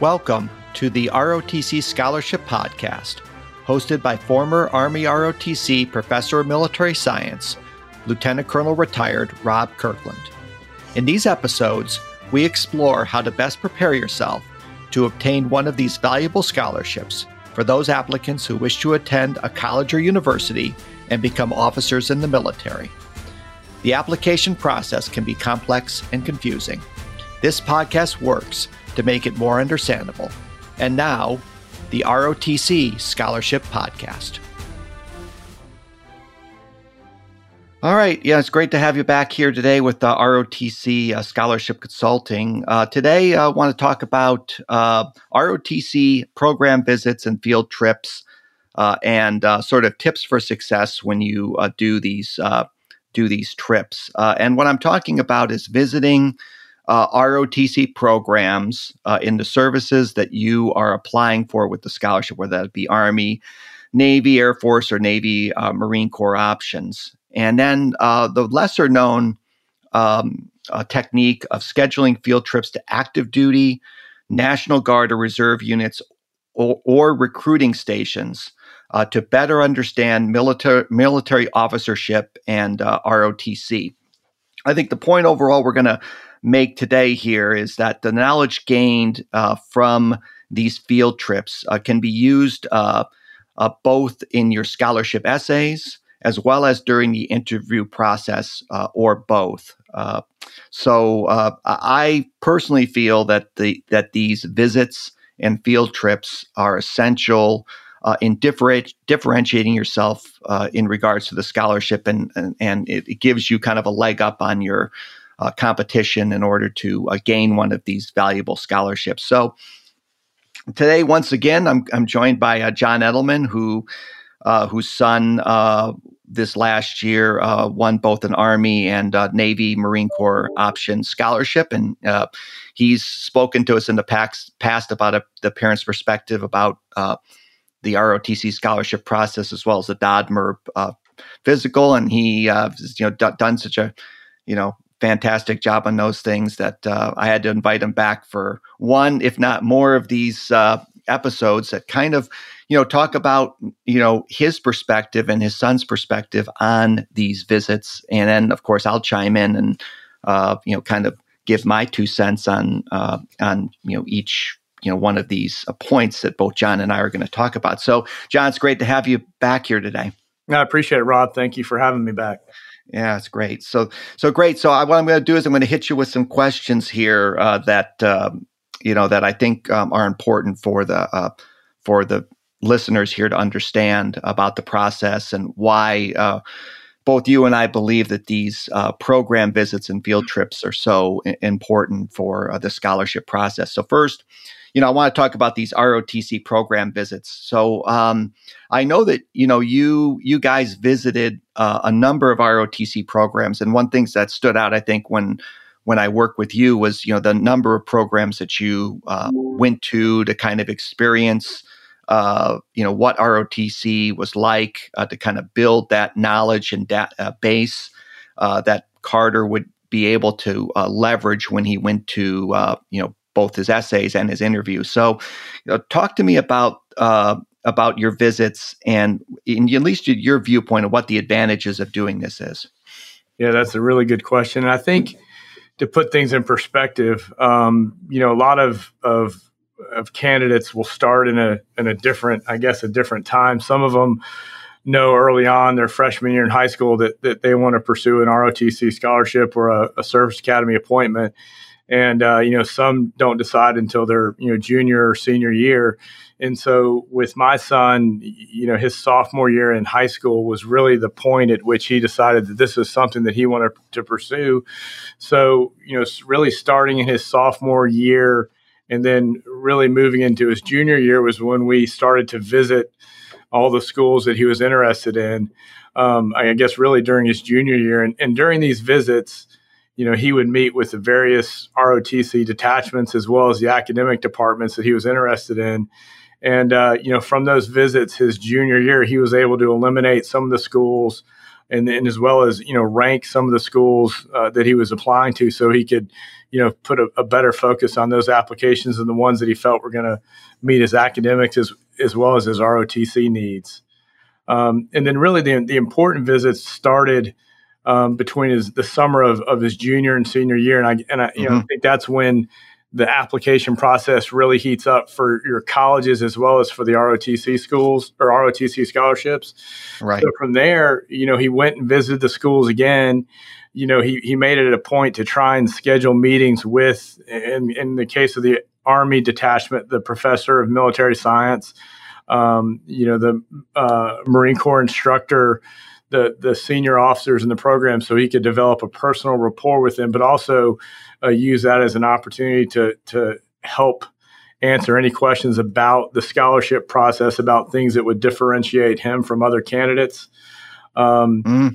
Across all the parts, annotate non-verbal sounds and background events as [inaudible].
Welcome to the ROTC Scholarship Podcast, hosted by former Army ROTC Professor of Military Science, Lieutenant Colonel retired Rob Kirkland. In these episodes, we explore how to best prepare yourself to obtain one of these valuable scholarships for those applicants who wish to attend a college or university and become officers in the military. The application process can be complex and confusing. This podcast works to make it more understandable. And now, the ROTC Scholarship Podcast. All right. Yeah, it's great to have you back here today with the ROTC uh, Scholarship Consulting. Uh, today, I want to talk about uh, ROTC program visits and field trips uh, and uh, sort of tips for success when you uh, do these do these trips. and what I'm talking about is visiting uh, ROTC programs uh, in the services that you are applying for with the scholarship, whether that be Army, Navy, Air Force, or Navy uh, Marine Corps options. And then uh, the lesser known um, uh, technique of scheduling field trips to active duty, National Guard or Reserve units, or, or recruiting stations. Uh, to better understand military military officership and ROTC, I think the point overall we're going to make today here is that the knowledge gained uh, from these field trips uh, can be used uh, uh both in your scholarship essays as well as during the interview process uh, or both. Uh, so I personally feel that the that these visits and field trips are essential uh, in differenti- differentiating yourself uh, in regards to the scholarship, and and, and it, it, gives you kind of a leg up on your uh, competition in order to uh, gain one of these valuable scholarships. So today, once again, I'm, I'm joined by uh, John Edelman, who uh, whose son uh, this last year uh, won both an Army and Navy Marine Corps option scholarship, and he's spoken to us in the past, about a, the parents' perspective about the ROTC scholarship process as well as the DoDMERB physical, and he has you know d- done such a you know fantastic job on those things that uh, I had to invite him back for one, if not more, of these uh, episodes that kind of, you know, talk about, you know, his perspective and his son's perspective on these visits. And then, of course, I'll chime in and, uh, you know, kind of give my two cents on, uh, on, you know, each you know one of these uh, points that both John and I are going to talk about. So, John, it's great to have you back here today. I appreciate it, Rob. Thank you for having me back. Yeah, it's great. So, so great. So, I, what I'm going to do is I'm going to hit you with some questions here uh, that um, you know that I think um, are important for the uh, for the listeners here to understand about the process and why uh, both you and I believe that these uh, program visits and field trips are so important for uh, the scholarship process. So, first, you know, I want to talk about these ROTC program visits. So um, I know that you know you you guys visited uh, a number of ROTC programs, and one thing that stood out, I think, when when I worked with you was you know the number of programs that you uh, went to to kind of experience. Uh, you know what ROTC was like uh, to kind of build that knowledge and da- uh, base uh, that Carter would be able to leverage when he went to you know both his essays and his interviews. So, you know, talk to me about uh, about your visits and, at least your viewpoint of what the advantages of doing this is. Yeah, that's a really good question. And I think to put things in perspective, um, you know, a lot of, of of candidates will start in a in a different, I guess, a different time. Some of them know early on their freshman year in high school that that they want to pursue an ROTC scholarship or a, a service academy appointment and uh, you know some don't decide until their you know junior or senior year. And so with my son you know his sophomore year in high school was really the point at which he decided that this was something that he wanted to pursue. So you know really starting in his sophomore year and then really moving into his junior year was when we started to visit all the schools that he was interested in um, i guess really during his junior year. And, and during these visits you know, he would meet with the various ROTC detachments as well as the academic departments that he was interested in. And, uh, you know, from those visits his junior year, he was able to eliminate some of the schools and, and as well as, you know, rank some of the schools uh, that he was applying to so he could you know, put a, a better focus on those applications and the ones that he felt were going to meet his academics as as well as his ROTC needs. Um, and then really the, the important visits started um, between his the summer of, of his junior and senior year, and I and I, you mm-hmm. know I think that's when the application process really heats up for your colleges as well as for the ROTC schools or ROTC scholarships. Right. So from there, you know, he went and visited the schools again. You know, he, he made it a point to try and schedule meetings with, in, in the case of the Army detachment, the professor of military science, um, you know, the uh, Marine Corps instructor, the the senior officers in the program, so he could develop a personal rapport with them, but also uh, use that as an opportunity to to help answer any questions about the scholarship process, about things that would differentiate him from other candidates. Um, mm.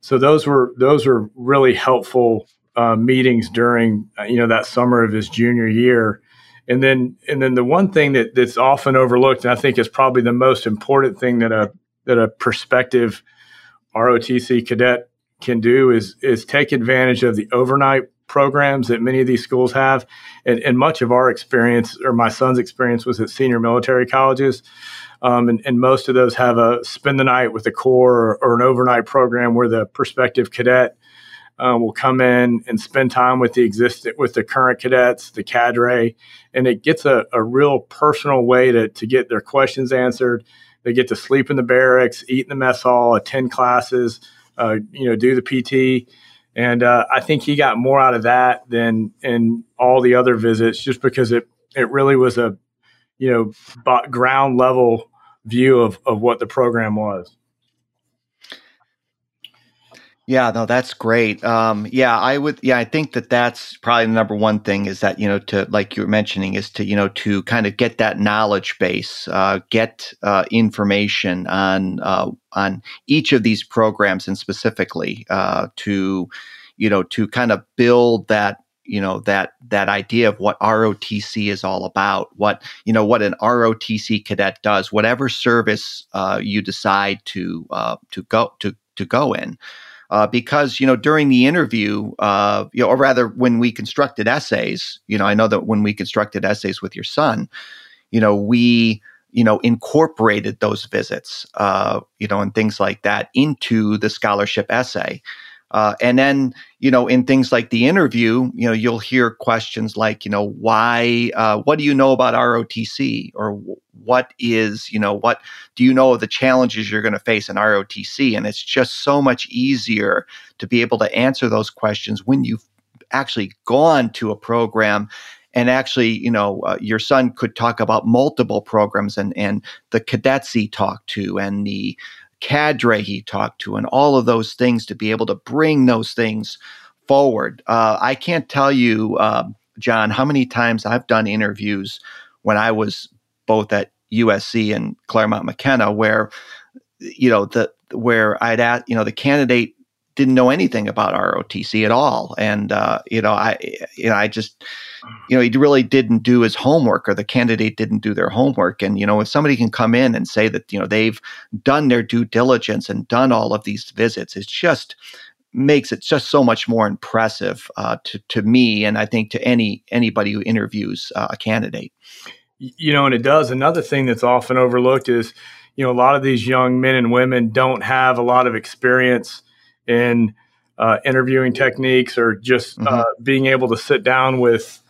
So those were those were really helpful uh, meetings during uh, you know that summer of his junior year. And then and then the one thing that that's often overlooked, and I think is probably the most important thing that a that a prospective ROTC cadet can do is is take advantage of the overnight programs that many of these schools have. And, and much of our experience, or my son's experience, was at senior military colleges. Um, and, and, most of those have a spend the night with the Corps or, or an overnight program where the prospective cadet uh, will come in and spend time with the existing with the current cadets, the cadre, and it gets a, a real personal way to, to get their questions answered. They get to sleep in the barracks, eat in the mess hall, attend classes, uh, you know, do the PT. And uh, I think he got more out of that than in all the other visits, just because it it really was a you know ground level view of of what the program was. Yeah, no, that's great. Um, yeah, I would. Yeah, I think that that's probably the number one thing is that you know to like you were mentioning is to you know to kind of get that knowledge base, uh, get uh, information on uh, on each of these programs and specifically uh, to you know to kind of build that you know that that idea of what ROTC is all about, what you know what an ROTC cadet does, whatever service uh, you decide to uh, to go to to go in uh, because you know during the interview, uh, you know, or rather when we constructed essays, you know, I know that when we constructed essays with your son, you know, we you know incorporated those visits, uh, you know, and things like that into the scholarship essay. Uh, and then, you know, in things like the interview, you know, you'll hear questions like, you know, why, uh, what do you know about ROTC? Or what is, you know, what do you know of the challenges you're going to face in ROTC? And it's just so much easier to be able to answer those questions when you've actually gone to a program and actually, you know, uh, your son could talk about multiple programs and and the cadets he talked to and the cadre he talked to and all of those things to be able to bring those things forward. Uh, I can't tell you, uh, John, how many times I've done interviews when I was both at USC and Claremont McKenna, where you know the where I'd at you know the candidate didn't know anything about ROTC at all, and uh, you know I you know I just you know he really didn't do his homework, or the candidate didn't do their homework, and you know if somebody can come in and say that you know they've done their due diligence and done all of these visits, it's just makes it just so much more impressive uh, to to me, and I think to any anybody who interviews uh, a candidate. You know, and it does. Another thing that's often overlooked is, you know, a lot of these young men and women don't have a lot of experience in uh, interviewing techniques or just mm-hmm. uh, being able to sit down with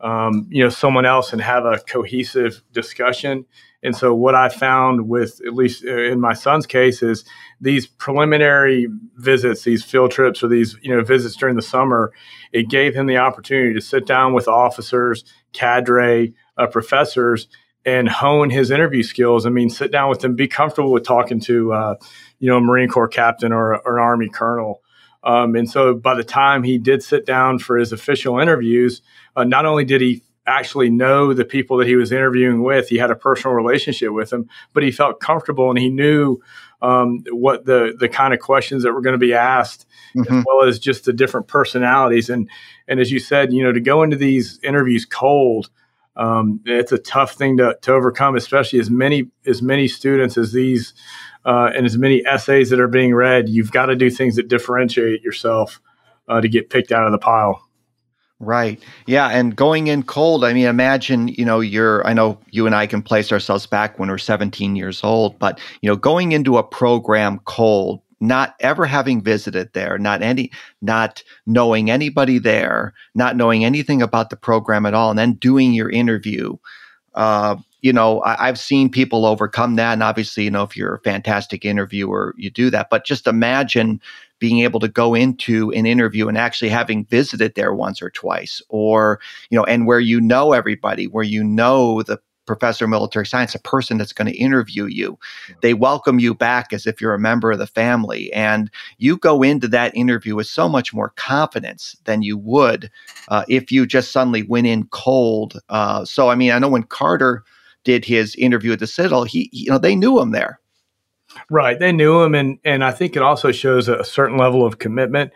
um, you know someone else and have a cohesive discussion. And so what I found with at least uh, in my son's case is these preliminary visits, these field trips or these you know visits during the summer, it gave him the opportunity to sit down with officers, cadre, uh, professors, and hone his interview skills. I mean, sit down with them, be comfortable with talking to uh, you know, a Marine Corps captain or, or an Army colonel. Um, and so by the time he did sit down for his official interviews, uh, not only did he actually know the people that he was interviewing with, he had a personal relationship with them, but he felt comfortable and he knew um, what the the kind of questions that were going to be asked, mm-hmm. as well as just the different personalities. And and as you said, you know, to go into these interviews cold, um, it's a tough thing to, to overcome, especially as many as many students as these uh, and as many essays that are being read, you've got to do things that differentiate yourself uh, to get picked out of the pile. Right. Yeah. And going in cold, I mean, imagine, you know, you're, I know you and I can place ourselves back when we're 17 years old, but, you know, going into a program cold, not ever having visited there, not any, not knowing anybody there, not knowing anything about the program at all, and then doing your interview. Uh, you know, I, have seen people overcome that. And obviously, you know, if you're a fantastic interviewer, you do that. But just imagine being able to go into an interview and actually having visited there once or twice, or, you know, and where you know everybody, where you know the professor of military science, a person that's going to interview you. They welcome you back as if you're a member of the family. And you go into that interview with so much more confidence than you would uh, if you just suddenly went in cold. Uh, so, I mean, I know when Carter did his interview at the Citadel, he, you know, they knew him there. Right, they knew him, and and I think it also shows a certain level of commitment.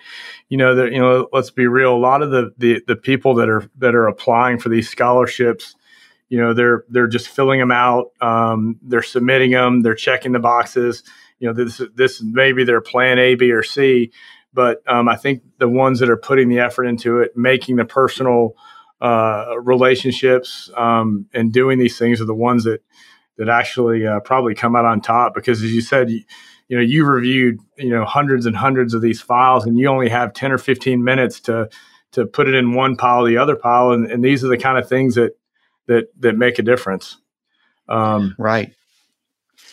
You know, that you know, let's be real. A lot of the, the the people that are that are applying for these scholarships, you know, they're they're just filling them out. Um, they're submitting them. They're checking the boxes. You know, this this maybe their plan A, B, or C. But um, I think the ones that are putting the effort into it, making the personal uh, relationships, um, and doing these things are the ones that that actually uh, probably come out on top because as you said you, you, know you reviewed you know hundreds and hundreds of these files and you only have 10 or 15 minutes to to put it in one pile the other pile and, and these are the kind of things that that that make a difference um, right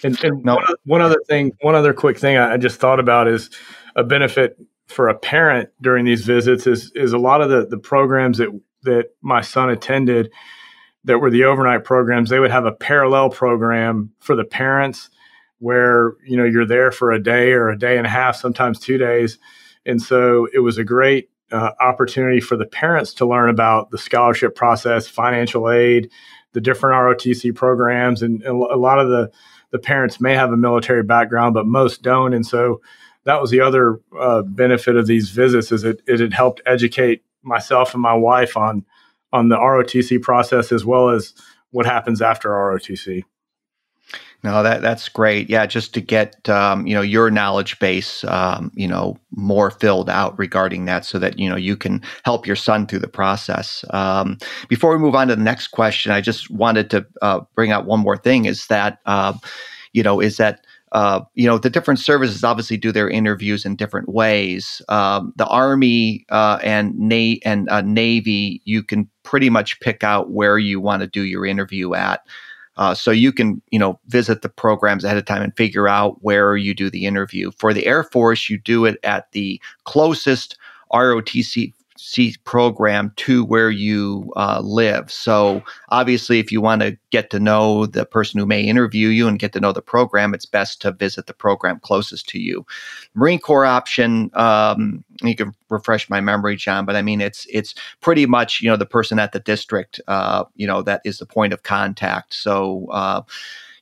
and, and no. one, one, other thing one other quick thing I, I just thought about is a benefit for a parent during these visits is is a lot of the the programs that that my son attended that were the overnight programs, they would have a parallel program for the parents where, you know, you're there for a day or a day and a half, sometimes two days. And so it was a great uh, opportunity for the parents to learn about the scholarship process, financial aid, the different ROTC programs. And, and a lot of the, the parents may have a military background, but most don't. And so that was the other uh, benefit of these visits is it, it had helped educate myself and my wife on on the ROTC process as well as what happens after ROTC. No, that that's great. Yeah, just to get um, you know your knowledge base, um, you know, more filled out regarding that, so that you know you can help your son through the process. Um, before we move on to the next question, I just wanted to uh, bring out one more thing: is that uh, you know is that uh, you know, the different services obviously do their interviews in different ways. Um, the Army uh, and, Na- and uh, Navy, you can pretty much pick out where you want to do your interview at. Uh, so you can, you know, visit the programs ahead of time and figure out where you do the interview. For the Air Force, you do it at the closest ROTC C program to where you uh, live. So obviously, if you want to get to know the person who may interview you and get to know the program, it's best to visit the program closest to you. Marine Corps option, um, you can refresh my memory, John, but I mean it's it's pretty much you know the person at the district, uh, you know that is the point of contact. So. Uh,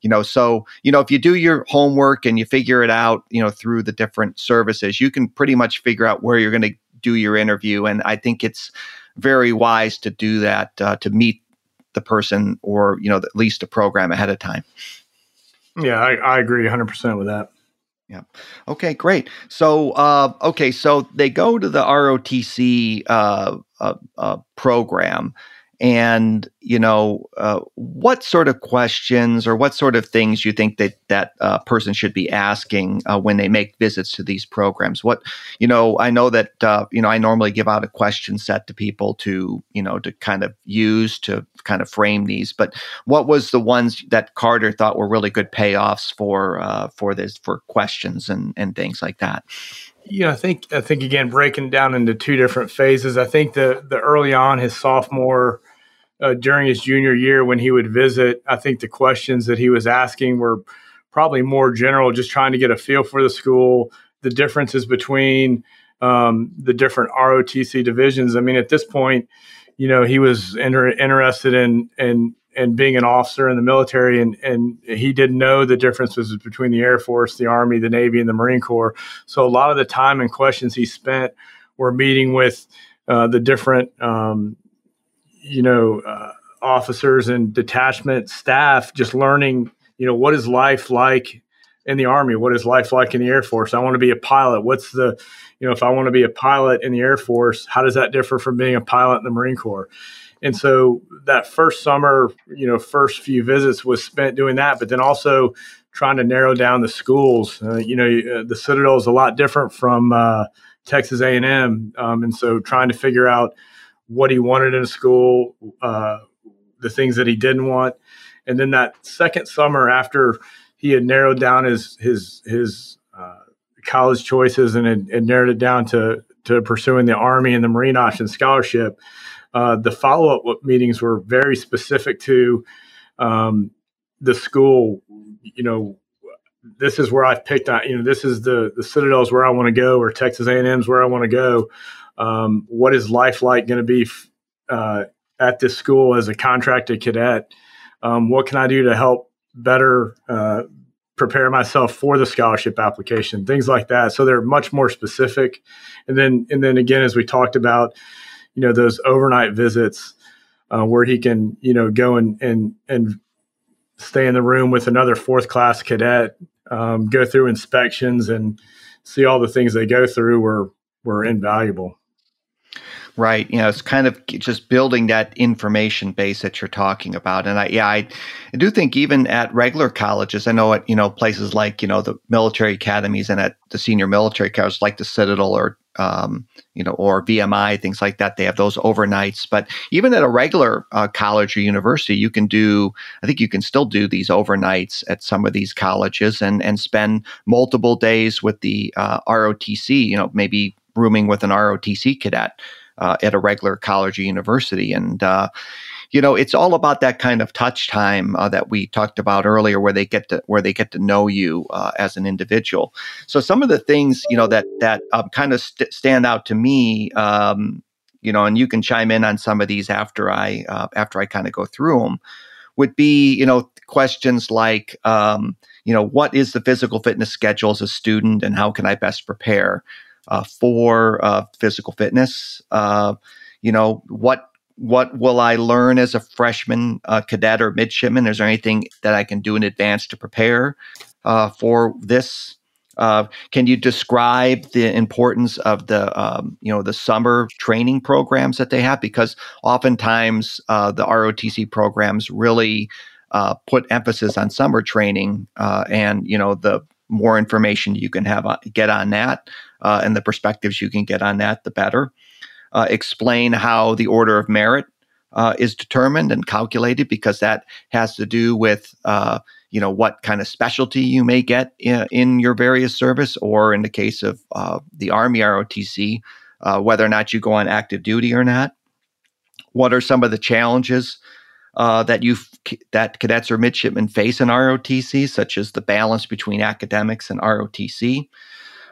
you know so you know if you do your homework and you figure it out you know through the different services you can pretty much figure out where you're going to do your interview. And I think it's very wise to do that uh, to meet the person or you know at least a program ahead of time. Yeah, I, I agree 100 percent with that. Yeah. Okay, great. So, uh, okay, so they go to the ROTC uh, uh, uh, program, and you know uh, what sort of questions or what sort of things you think that that uh, person should be asking uh, when they make visits to these programs what you know i know that uh, you know i normally give out a question set to people to you know to kind of use to kind of frame these but what was the ones that carter thought were really good payoffs for uh, for this for questions and and things like that yeah, I think I think again breaking down into two different phases. I think the the early on his sophomore uh, during his junior year when he would visit, I think the questions that he was asking were probably more general, just trying to get a feel for the school, the differences between um, the different ROTC divisions. I mean, at this point, you know, he was inter- interested in in and being an officer in the military, and and he didn't know the differences between the Air Force, the Army, the Navy, and the Marine Corps. So a lot of the time and questions he spent were meeting with uh, the different um, you know, uh, officers and detachment staff just learning, you know, what is life like in the Army? What is life like in the Air Force? I want to be a pilot. What's the, you know, if I want to be a pilot in the Air Force, how does that differ from being a pilot in the Marine Corps? And so that first summer, you know, first few visits was spent doing that, but then also trying to narrow down the schools. Uh, you know, uh, the Citadel is a lot different from uh, Texas A&M, um, and so trying to figure out what he wanted in school, uh, the things that he didn't want, and then that second summer after he had narrowed down his his his uh, college choices and had, had, narrowed it down to to pursuing the Army and the Marine Option Scholarship. Uh, the follow up meetings were very specific to um, the school. You know, this is where I've picked. You know, this is the the Citadels where I want to go, or Texas A and M's where I want to go. Um, what is life like going to be uh, at this school as a contracted cadet? Um, what can I do to help better uh, prepare myself for the scholarship application? Things like that. So they're much more specific. And then, and then again, as we talked about, you know, those overnight visits uh, where he can, you know, go and and and stay in the room with another fourth class cadet, um, go through inspections and see all the things they go through were were invaluable. Right. You know, it's kind of just building that information base that you're talking about. And I, yeah, I, do think even at regular colleges, I know at, you know, places like, you know, the military academies and at the senior military colleges like the Citadel or, um, you know, or VMI, things like that, they have those overnights. But even at a regular uh, college or university, you can do, I think you can still do these overnights at some of these colleges and, and spend multiple days with the uh, ROTC, you know, maybe rooming with an ROTC cadet uh, at a regular college or university. And, uh, you know, it's all about that kind of touch time uh, that we talked about earlier, where they get to where they get to know you uh, as an individual. So some of the things you know that that um, kind of st- stand out to me, um, you know, and you can chime in on some of these after I uh, after I kind of go through them, would be you know questions like um, you know what is the physical fitness schedule as a student and how can I best prepare uh, for uh, physical fitness. Uh, you know what what will I learn as a freshman uh, cadet or midshipman? Is there anything that I can do in advance to prepare uh, for this? Uh, can you describe the importance of the um, you know the summer training programs that they have? Because oftentimes the ROTC programs really put emphasis on summer training, and you know the more information you can have get on that uh, and the perspectives you can get on that, the better. Uh, explain how the order of merit uh, is determined and calculated because that has to do with uh, you know what kind of specialty you may get in, in your various service, or in the case of uh, the Army ROTC, whether or not you go on active duty or not. What are some of the challenges uh, that you that cadets or midshipmen face in ROTC, such as the balance between academics and ROTC.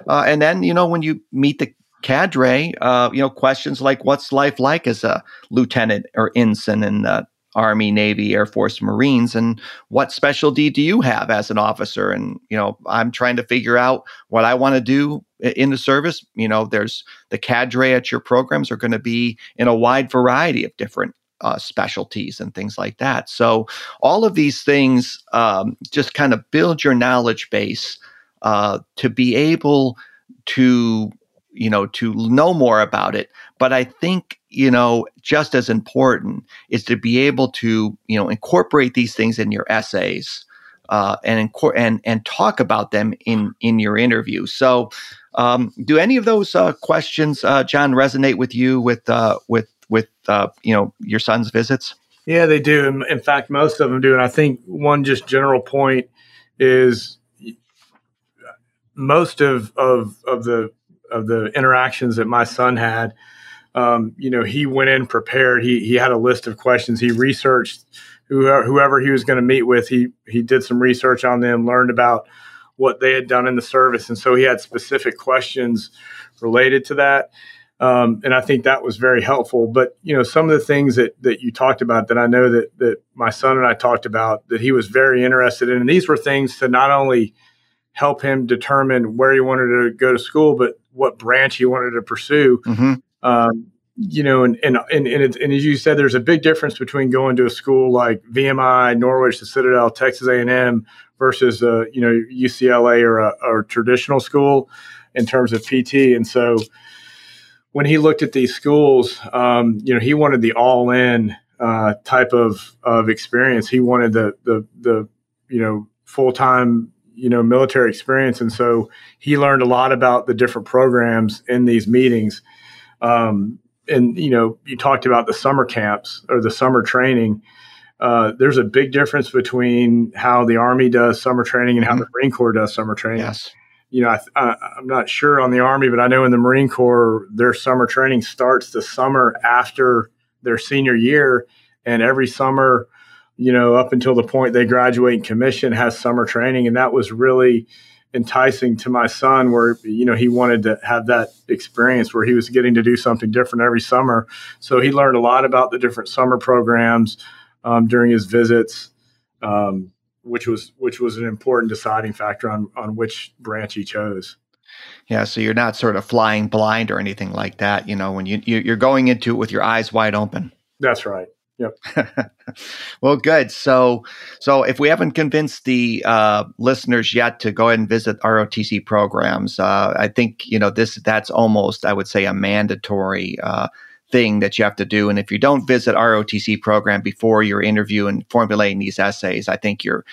Uh, and then, you know, when you meet the cadre, uh, you know, questions like what's life like as a lieutenant or ensign in the Army, Navy, Air Force, Marines, and what specialty do you have as an officer? And, you know, I'm trying to figure out what I want to do in the service. You know, there's the cadre at your programs are going to be in a wide variety of different uh, specialties and things like that. So all of these things um, just kind of build your knowledge base uh, to be able to you know to know more about it. But I think you know just as important is to be able to you know incorporate these things in your essays. Uh, and, and and talk about them in in your interview. So, um, do any of those uh, questions, uh, John, resonate with you with uh, with with uh, you know your son's visits? Yeah, they do. In fact, most of them do. And I think one just general point is most of of of the of the interactions that my son had. Um, you know, he went in prepared. He he had a list of questions. He researched whoever, whoever he was going to meet with. He he did some research on them, learned about what they had done in the service, and so he had specific questions related to that. Um, and I think that was very helpful. But you know, some of the things that that you talked about that I know that that my son and I talked about that he was very interested in, and these were things to not only help him determine where he wanted to go to school, but what branch he wanted to pursue. Mm-hmm. Um, you know, and and and and, it, and, as you said, there's a big difference between going to a school like VMI, Norwich, the Citadel, Texas A&M versus uh, you know UCLA or a, or a traditional school in terms of PT. And so when he looked at these schools, um, you know, he wanted the all-in uh, type of of experience. He wanted the the the you know full time you know military experience, and so he learned a lot about the different programs in these meetings. Um, and you know, you talked about the summer camps or the summer training. Uh, there's a big difference between how the Army does summer training and how mm-hmm. the Marine Corps does summer training. Yes. You know, I, am not sure on the Army, but I know in the Marine Corps, their summer training starts the summer after their senior year, and every summer, you know, up until the point they graduate and commission, has summer training, and that was really enticing to my son where you know he wanted to have that experience where he was getting to do something different every summer. So he learned a lot about the different summer programs um, during his visits um, which was which was an important deciding factor on on which branch he chose. Yeah so you're not sort of flying blind or anything like that you know when you you're going into it with your eyes wide open. That's right Yep. [laughs] well, good. So, so if we haven't convinced the uh, listeners yet to go ahead and visit ROTC programs, uh, I think you know this. That's almost, I would say, a mandatory uh, thing that you have to do. And if you don't visit ROTC program before your interview and formulating these essays, I think you're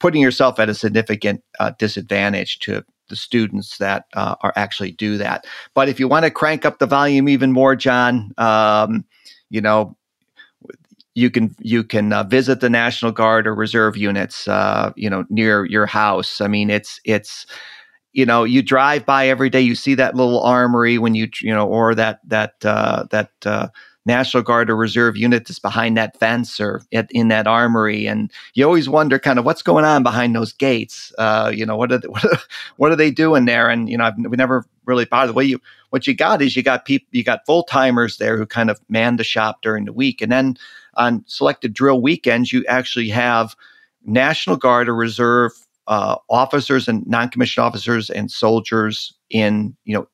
putting yourself at a significant uh, disadvantage to the students that uh, are actually do that. But if you want to crank up the volume even more, John. Um, you know, you can you can uh, visit the National Guard or reserve units, uh, you know, near your house. I mean, it's it's you know you drive by every day, you see that little armory when you you know, or that that uh, that uh, National Guard or reserve unit that's behind that fence or at, in that armory, and you always wonder kind of what's going on behind those gates. Uh, you know, what are they, [laughs] what are, what are they doing there? And you know, I've we never really bothered. What you what you got is you got people, you got full timers there who kind of man the shop during the week, and then on selected drill weekends, you actually have National Guard or Reserve uh, officers and non-commissioned officers and soldiers in you know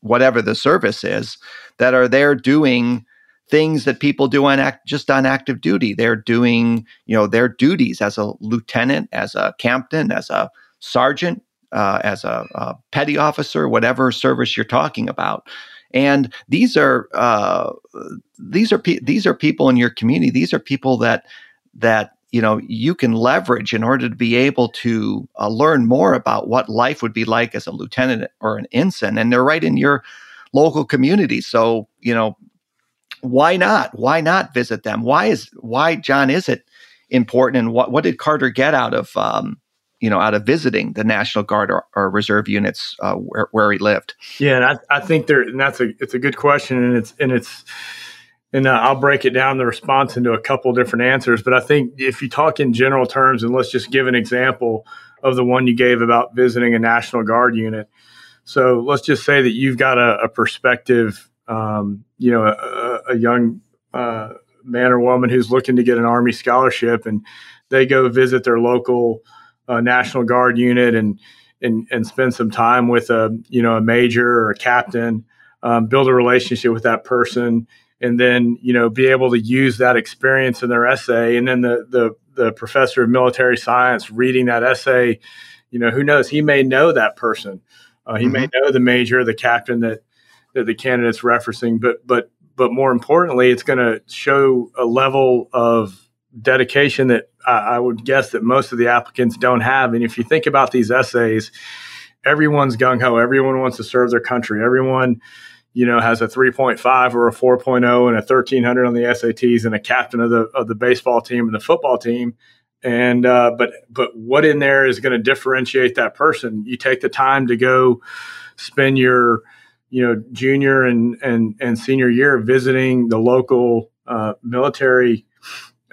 whatever the service is that are there doing things that people do on act, just on active duty. They're doing you know their duties as a lieutenant, as a captain, as a sergeant, uh, as a, a, petty officer, whatever service you're talking about. And these are uh, these are pe- these are people in your community. These are people that that you know you can leverage in order to be able to uh, learn more about what life would be like as a lieutenant or an ensign. And they're right in your local community. So you know why not? Why not visit them? Why is why John is it important? And what what did Carter get out of um, you know, out of visiting the National Guard or, or reserve units uh, where, where he lived? Yeah, and I, I think there, and that's a it's a good question, and it's and it's and uh, I'll break it down the response into a couple different answers. But I think if you talk in general terms, and let's just give an example of the one you gave about visiting a National Guard unit. So let's just say that you've got a, a perspective, um, you know, a, a young uh, man or woman who's looking to get an Army scholarship, and they go visit their local a National Guard unit and and and spend some time with a you know a major or a captain, um, build a relationship with that person, and then you know be able to use that experience in their essay. And then the the the professor of military science reading that essay, you know who knows he may know that person, uh, he mm-hmm. may know the major, the captain that that the candidate's referencing, but but but more importantly, it's going to show a level of dedication that I, I would guess that most of the applicants don't have. And if you think about these essays, everyone's gung ho. Everyone wants to serve their country. Everyone, you know, has a 3.5 or a 4.0 and a 1300 on the SATs and a captain of the of the baseball team and the football team. And uh, but but what in there is going to differentiate that person? You take the time to go spend your you know junior and and and senior year visiting the local uh, military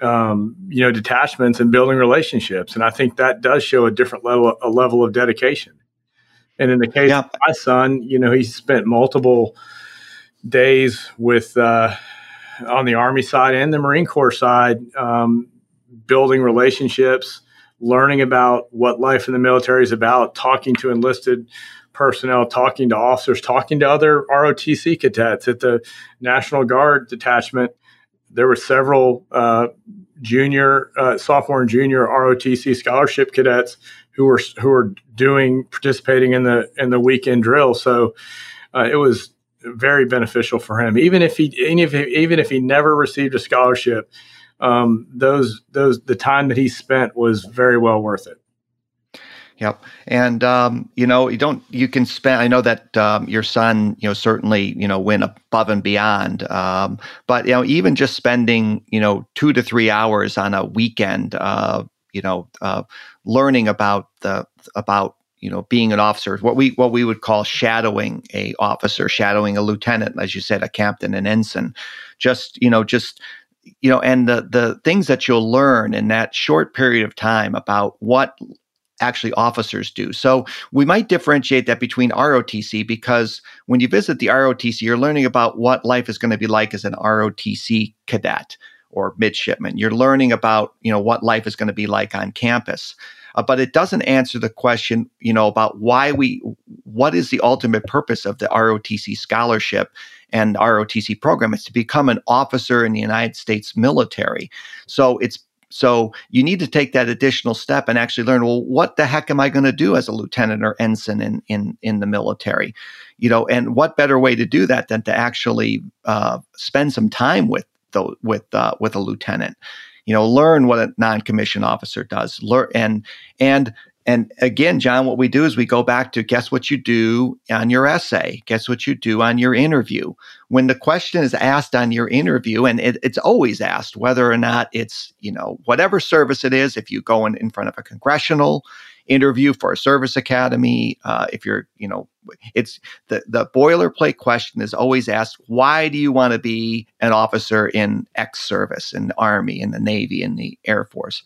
um, you know, detachments and building relationships. And I think that does show a different level, a level of dedication. And in the case yeah. of my son, you know, he spent multiple days with uh, on the Army side and the Marine Corps side, um, building relationships, learning about what life in the military is about, talking to enlisted personnel, talking to officers, talking to other ROTC cadets at the National Guard detachment. There were several uh, junior, uh, sophomore and junior ROTC scholarship cadets who were who were doing participating in the in the weekend drill. So uh, it was very beneficial for him. Even if he even if he, even if he never received a scholarship, um, those those the time that he spent was very well worth it. Yep, and um, you know you don't you can spend. I know that um, your son, you know, certainly you know went above and beyond. Um, but you know, even just spending you know two to three hours on a weekend, uh, you know, uh, learning about the about you know being an officer, what we what we would call shadowing a officer, shadowing a lieutenant, as you said, a captain, an ensign. Just you know, just you know, and the the things that you'll learn in that short period of time about what actually officers do. So we might differentiate that between ROTC because when you visit the ROTC, you're learning about what life is going to be like as an ROTC cadet or midshipman. You're learning about you know what life is going to be like on campus. Uh, but it doesn't answer the question, you know, about why we, what is the ultimate purpose of the ROTC scholarship and ROTC program? It's to become an officer in the United States military. So it's so you need to take that additional step and actually learn, well, what the heck am I going to do as a lieutenant or ensign in, in, in the military? You know, and what better way to do that than to actually uh, spend some time with the, with uh, with a lieutenant? You know, learn what a non-commissioned officer does. Learn and and and again, John, what we do is we go back to guess what you do on your essay, guess what you do on your interview. When the question is asked on your interview, and it, it's always asked whether or not it's, you know, whatever service it is, if you go in, in front of a congressional interview for a service academy, uh, if you're, you know, it's the, the boilerplate question is always asked, why do you want to be an officer in X service, in the Army, in the Navy, in the Air Force?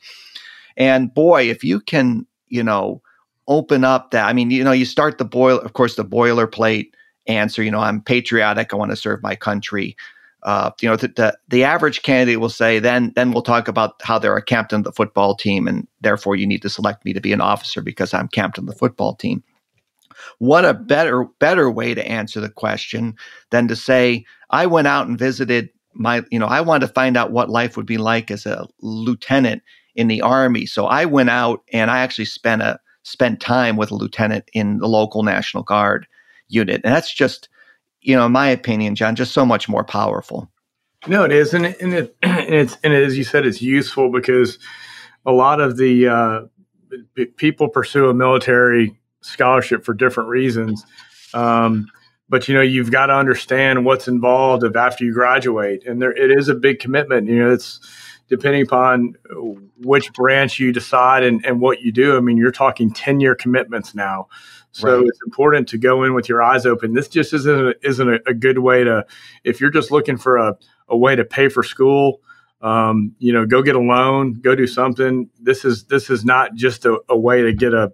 And boy, if you can you know, open up that. I mean, you know, you start the boil, of course, the boilerplate answer. You know, I'm patriotic. I want to serve my country. Uh, you know, the, the, the average candidate will say, then then we'll talk about how they're a captain of the football team, and therefore you need to select me to be an officer because I'm captain of the football team. What a better better way to answer the question than to say, I went out and visited my, you know, I wanted to find out what life would be like as a lieutenant in the army. So I went out and I actually spent a spent time with a lieutenant in the local National Guard unit, and that's just, you know, in my opinion, John, just so much more powerful. No, it is, and, it, and, it, [clears throat] and it's and as you said, it's useful because a lot of the uh, people pursue a military scholarship for different reasons. Um, but you know you've got to understand what's involved of after you graduate and there it is a big commitment you know it's depending upon which branch you decide and, and what you do. I mean, you're talking 10 year commitments now. So right. it's important to go in with your eyes open. This just isn't a, isn't a, a good way to, if you're just looking for a, a way to pay for school, um, you know, go get a loan, go do something. This is this is not just a, a way to get a,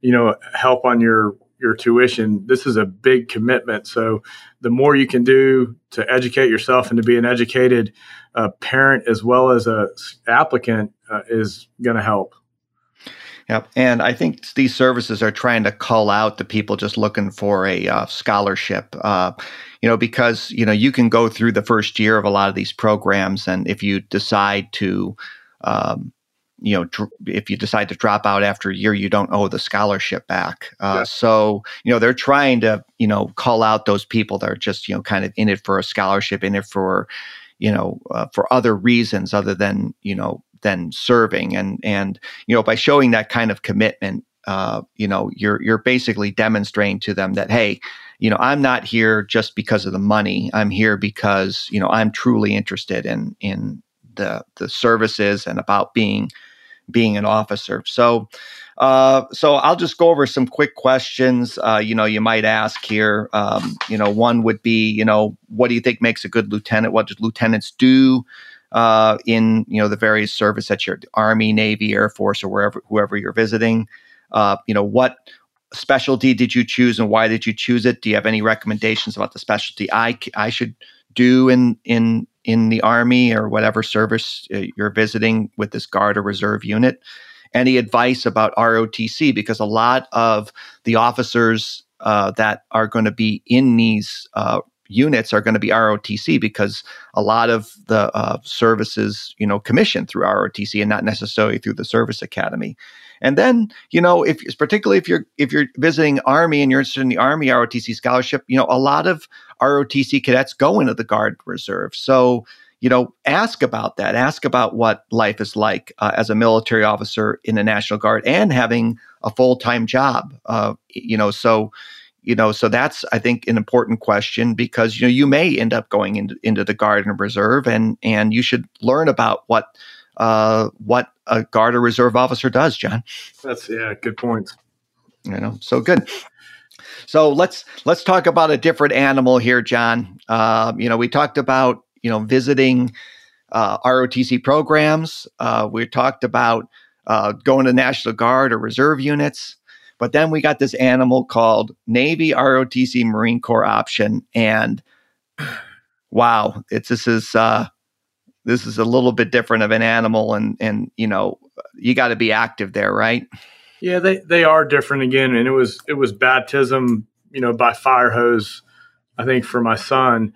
you know, help on your your tuition. This is a big commitment. So the more you can do to educate yourself and to be an educated uh, parent as well as a applicant uh, is going to help. Yep. And I think these services are trying to call out the people just looking for a uh, scholarship, uh, you know, because, you know, you can go through the first year of a lot of these programs. And if you decide to, um, you know, dr- if you decide to drop out after a year, you don't owe the scholarship back. Uh, yeah. So, you know, they're trying to, you know, call out those people that are just, you know, kind of in it for a scholarship, in it for, you know, uh, for other reasons other than, you know, than serving. And, and, you know, by showing that kind of commitment, uh, you know, you're, you're basically demonstrating to them that, hey, you know, I'm not here just because of the money. I'm here because, you know, I'm truly interested in, in, the, the services and about being being an officer. So, uh, so I'll just go over some quick questions. Uh, you know, you might ask here. Um, you know, one would be, you know, what do you think makes a good lieutenant? What do lieutenants do uh, in you know the various service at your Army, Navy, Air Force, or wherever whoever you're visiting? Uh, you know, what specialty did you choose and why did you choose it? Do you have any recommendations about the specialty I I should do in in in the army or whatever service uh, you're visiting with this guard or reserve unit any advice about ROTC because a lot of the officers uh, that are going to be in these uh, units are going to be ROTC because a lot of the uh, services, you know, commissioned through ROTC and not necessarily through the service academy. And then, you know, if particularly if you're if you're visiting Army and you're interested in the Army ROTC scholarship, you know, a lot of ROTC cadets go into the Guard Reserve. So, you know, ask about that. Ask about what life is like uh, as a military officer in the National Guard and having a full time job. Uh, you know, so you know, so that's I think an important question because you know you may end up going into into the Guard and Reserve, and and you should learn about what uh, what a Guard or Reserve officer does, John. That's yeah, good points. You know, so good. So let's let's talk about a different animal here, John. Uh, you know, we talked about you know visiting uh, ROTC programs. Uh, we talked about uh, going to National Guard or Reserve units. But then we got this animal called Navy ROTC Marine Corps option, and wow, it's this is uh, this is a little bit different of an animal, and and you know you got to be active there, right? Yeah, they they are different again, and it was it was baptism, you know, by fire hose, I think for my son.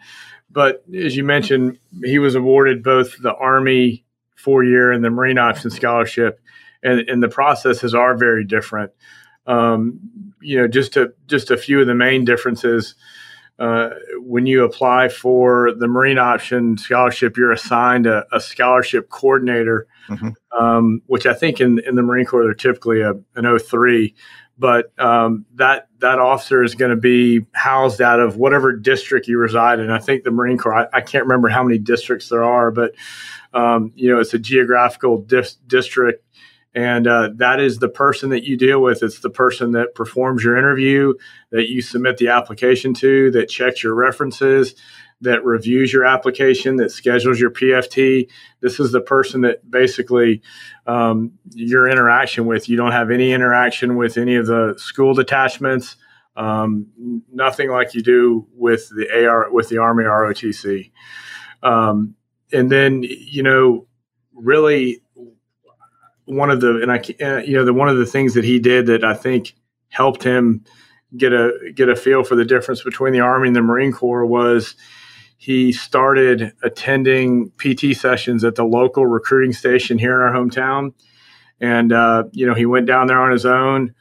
But as you mentioned, he was awarded both the Army four year and the Marine Option Scholarship, and, and the processes are very different. Um, you know, just a just a few of the main differences. Uh, when you apply for the Marine Option Scholarship, you're assigned a, a scholarship coordinator, mm-hmm. um, which I think in, in the Marine Corps they're typically a, an 03. But um, that that officer is going to be housed out of whatever district you reside in. I think the Marine Corps. I, I can't remember how many districts there are, but um, you know it's a geographical dif- district and uh, that is the person that you deal with. It's the person that performs your interview, that you submit the application to, that checks your references, that reviews your application, that schedules your PFT. This is the person that basically um, your interaction with. You don't have any interaction with any of the school detachments. Um, nothing like you do with the AR with the Army ROTC. Um, and then you know, really one of the and I uh, you know the one of the things that he did that I think helped him get a get a feel for the difference between the Army and the Marine Corps was he started attending PT sessions at the local recruiting station here in our hometown, and uh, you know he went down there on his own,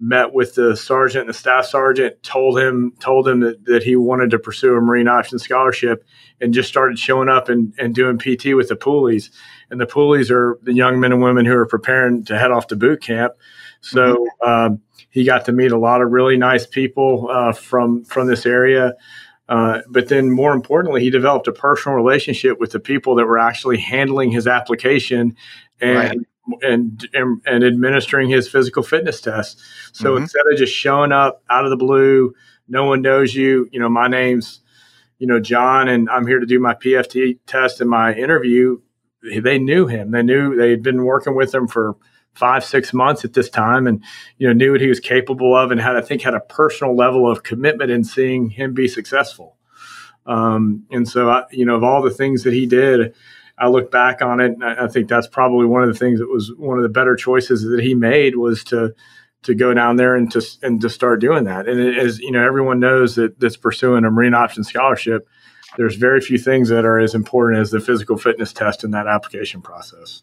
met with the sergeant and the staff sergeant, told him told him that, that he wanted to pursue a Marine option scholarship, and just started showing up and, and doing PT with the poolies and the poolies are the young men and women who are preparing to head off to boot camp. So um, he got to meet a lot of really nice people uh, from from this area. Uh, but then, more importantly, he developed a personal relationship with the people that were actually handling his application and right. and, and, and administering his physical fitness test. So mm-hmm. instead of just showing up out of the blue, no one knows you. You know, my name's you know John, and I'm here to do my PFT test and my interview they knew him. They knew they had been working with him for five, six months at this time, and you know knew what he was capable of, and had I think had a personal level of commitment in seeing him be successful. Um, and so, I, you know, of all the things that he did, I look back on it, and I, I think that's probably one of the things that was one of the better choices that he made was to to go down there and to and to start doing that. And as you know, everyone knows that that's pursuing a Marine Option Scholarship there's very few things that are as important as the physical fitness test in that application process.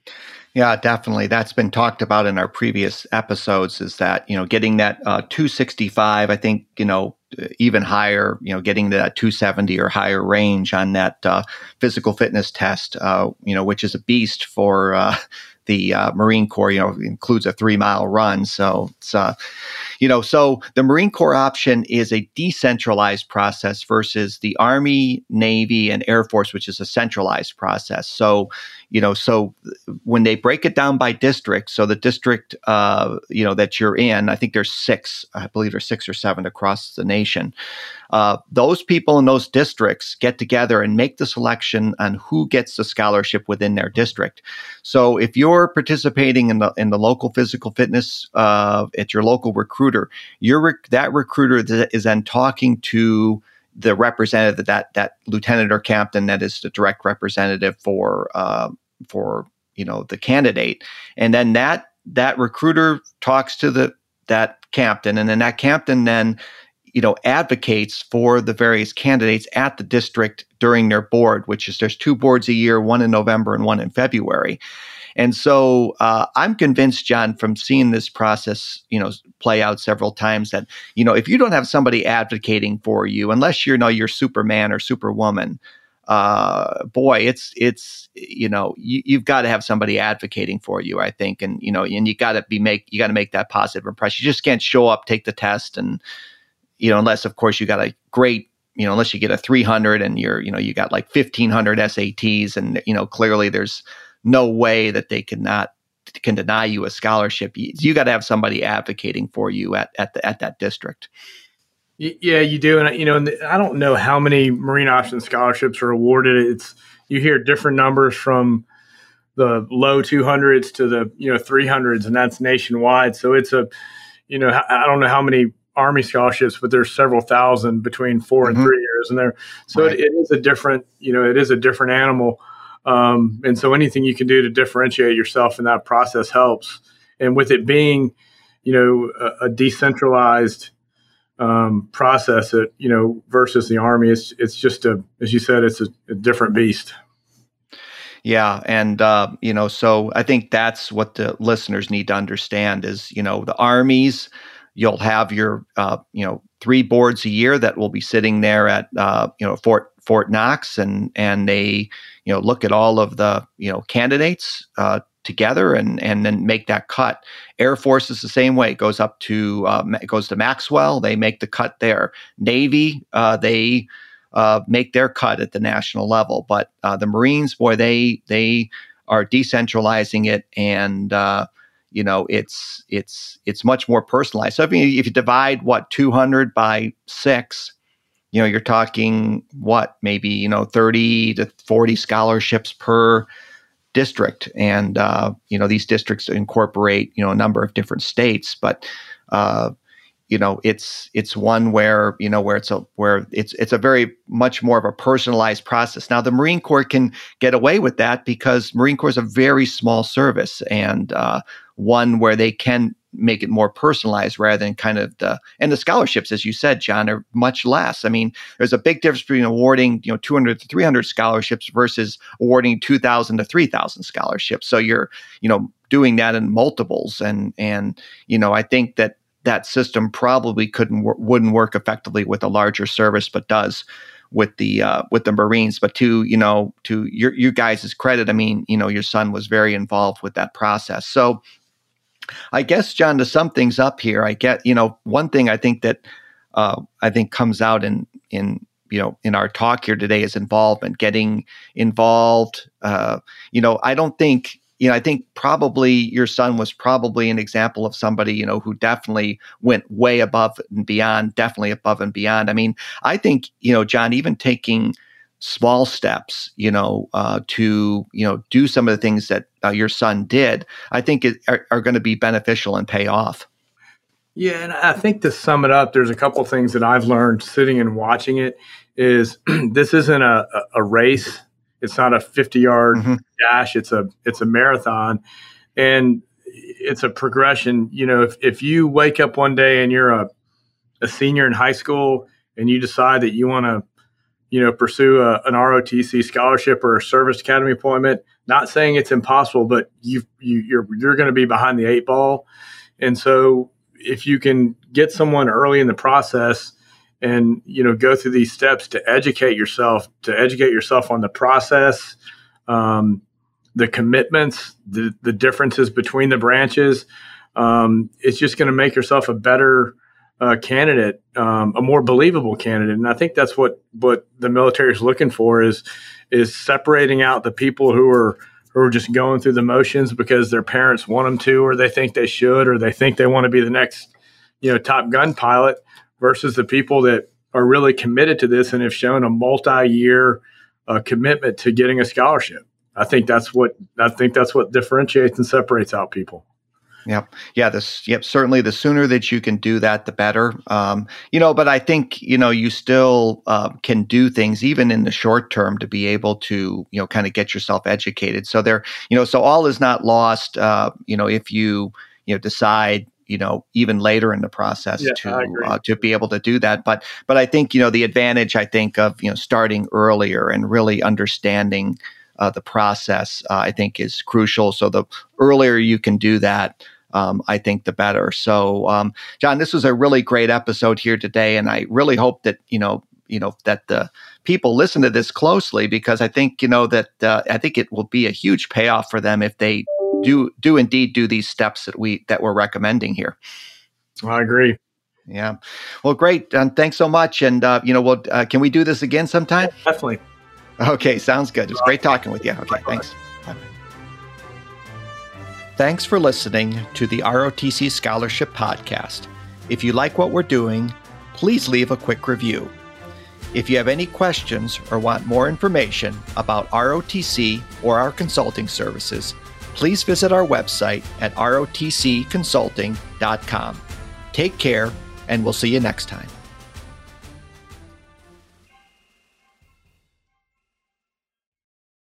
Yeah, definitely. That's been talked about in our previous episodes. Is that you know getting that uh, 265? I think you know even higher. You know, getting that 270 or higher range on that uh, physical fitness test. Uh, you know, which is a beast for uh, the uh, Marine Corps. You know, includes a three mile run. So it's uh, you know, so the Marine Corps option is a decentralized process versus the Army, Navy, and Air Force, which is a centralized process. So, you know, so when they break it down by district, so the district, uh, you know, that you're in, I think there's six, I believe there's six or seven across the nation. Uh, those people in those districts get together and make the selection on who gets the scholarship within their district. So if you're participating in the in the local physical fitness uh, at your local recruiter, your rec- that recruiter is then talking to the representative that that lieutenant or captain that is the direct representative for uh, for you know the candidate, and then that that recruiter talks to the that captain, and then that captain then you know advocates for the various candidates at the district during their board, which is there's two boards a year, one in November and one in February. And so uh, I'm convinced, John, from seeing this process, you know, play out several times, that you know, if you don't have somebody advocating for you, unless you're know you're Superman or Superwoman, uh, boy, it's it's you know you, have got to have somebody advocating for you. I think, and you know, and you got to be make you got to make that positive impression. You just can't show up, take the test, and you know, unless of course you got a great you know, unless you get a 300 and you're, you know, you got like 1500 SATs and, you know, clearly there's no way that they cannot can deny you a scholarship. You, you got to have somebody advocating for you at, at the, at that district. Yeah, you do, and you know, and I don't know how many marine option scholarships are awarded. It's you hear different numbers from the low 200s to the you know 300s, and that's nationwide. So it's a, you know, I don't know how many Army scholarships, but there's several thousand between 4 mm-hmm. and three years, and there. So right. it, it is a different, you know, it is a different animal. Um, and so anything you can do to differentiate yourself in that process helps. And with it being, you know, a, a decentralized um, process, it you know versus the army, it's it's just a as you said, it's a, a different beast. Yeah, and uh, you know, so I think that's what the listeners need to understand is you know the armies. You'll have your uh, you know three boards a year that will be sitting there at uh, you know Fort Fort Knox, and and they you know look at all of the you know candidates uh, together and and then make that cut. Air Force is the same way; it goes up to uh, it goes to Maxwell. They make the cut there. Navy uh, they uh, make their cut at the national level, but uh, the Marines, boy, they they are decentralizing it and uh, you know it's it's it's much more personalized so if you, if you divide what 200 by 6 you know, you're talking what, maybe, you know, 30 to 40 scholarships per district. And, uh, you know, these districts incorporate, you know, a number of different states, but, uh, you know it's it's one where you know where it's a where it's it's a very much more of a personalized process now the marine corps can get away with that because marine corps is a very small service and uh, one where they can make it more personalized rather than kind of the and the scholarships as you said john are much less i mean there's a big difference between awarding you know 200 to 300 scholarships versus awarding 2000 to 3000 scholarships so you're you know doing that in multiples and and you know i think that that system probably couldn't wouldn't work effectively with a larger service but does with the uh, with the Marines. But to you know to your you guys' credit, I mean you know your son was very involved with that process. So I guess, John, to sum things up here, I get, you know, one thing I think that uh, I think comes out in, in, you know, in our talk here today is involvement, getting involved. Uh, you know, I don't think, you know, I think probably your son was probably an example of somebody, you know, who definitely went way above and beyond, definitely above and beyond. I mean, I think, you know, John, even taking, small steps, you know, uh, to you know do some of the things that uh, your son did, I think it, are, are going to be beneficial and pay off. Yeah, and I think to sum it up, there's a couple of things that I've learned sitting and watching it. Is [clears throat] this isn't a, a race? It's not a 50 yard mm-hmm. dash. It's a it's a marathon, and it's a progression. You know, if if you wake up one day and you're a a senior in high school and you decide that you want to you know, pursue a, an ROTC scholarship or a service academy appointment. Not saying it's impossible, but you you you're you're going to be behind the eight ball, and so if you can get someone early in the process and you know go through these steps to educate yourself to educate yourself on the process um, the commitments the, the differences between the branches um, it's just going to make yourself a better uh, candidate, um, a more believable candidate. And I think that's what what the military is looking for is is separating out the people who are who are just going through the motions because their parents want them to, or they think they should, or they think they want to be the next, you know, top gun pilot, versus the people that are really committed to this and have shown a multi-year uh, commitment to getting a scholarship. I think that's what I think that's what differentiates and separates out people. Yep. Yeah. This. Yep. Certainly, the sooner that you can do that, the better. Um, you know, but I think you know you still uh, can do things even in the short term to be able to you know kind of get yourself educated. So there, you know, so all is not lost. Uh, you know, if you you know decide you know even later in the process yeah, to uh, to be able to do that but but i think you know the advantage i think of you know starting earlier and really understanding uh, the process uh, i think is crucial so the earlier you can do that um, I think the better. So, um, John, this was a really great episode here today, and I really hope that you know, you know, that the people listen to this closely because I think you know that uh, I think it will be a huge payoff for them if they do do indeed do these steps that we that we're recommending here. I agree. Yeah. Well, great. And thanks so much. And uh, you know, well, uh, can we do this again sometime? Definitely. Okay, sounds good. It's great talking with you. Okay, thanks. Thanks for listening to the ROTC Scholarship Podcast. If you like what we're doing, please leave a quick review. If you have any questions or want more information about ROTC or our consulting services, please visit our website at rotcconsulting.com. Take care, and we'll see you next time.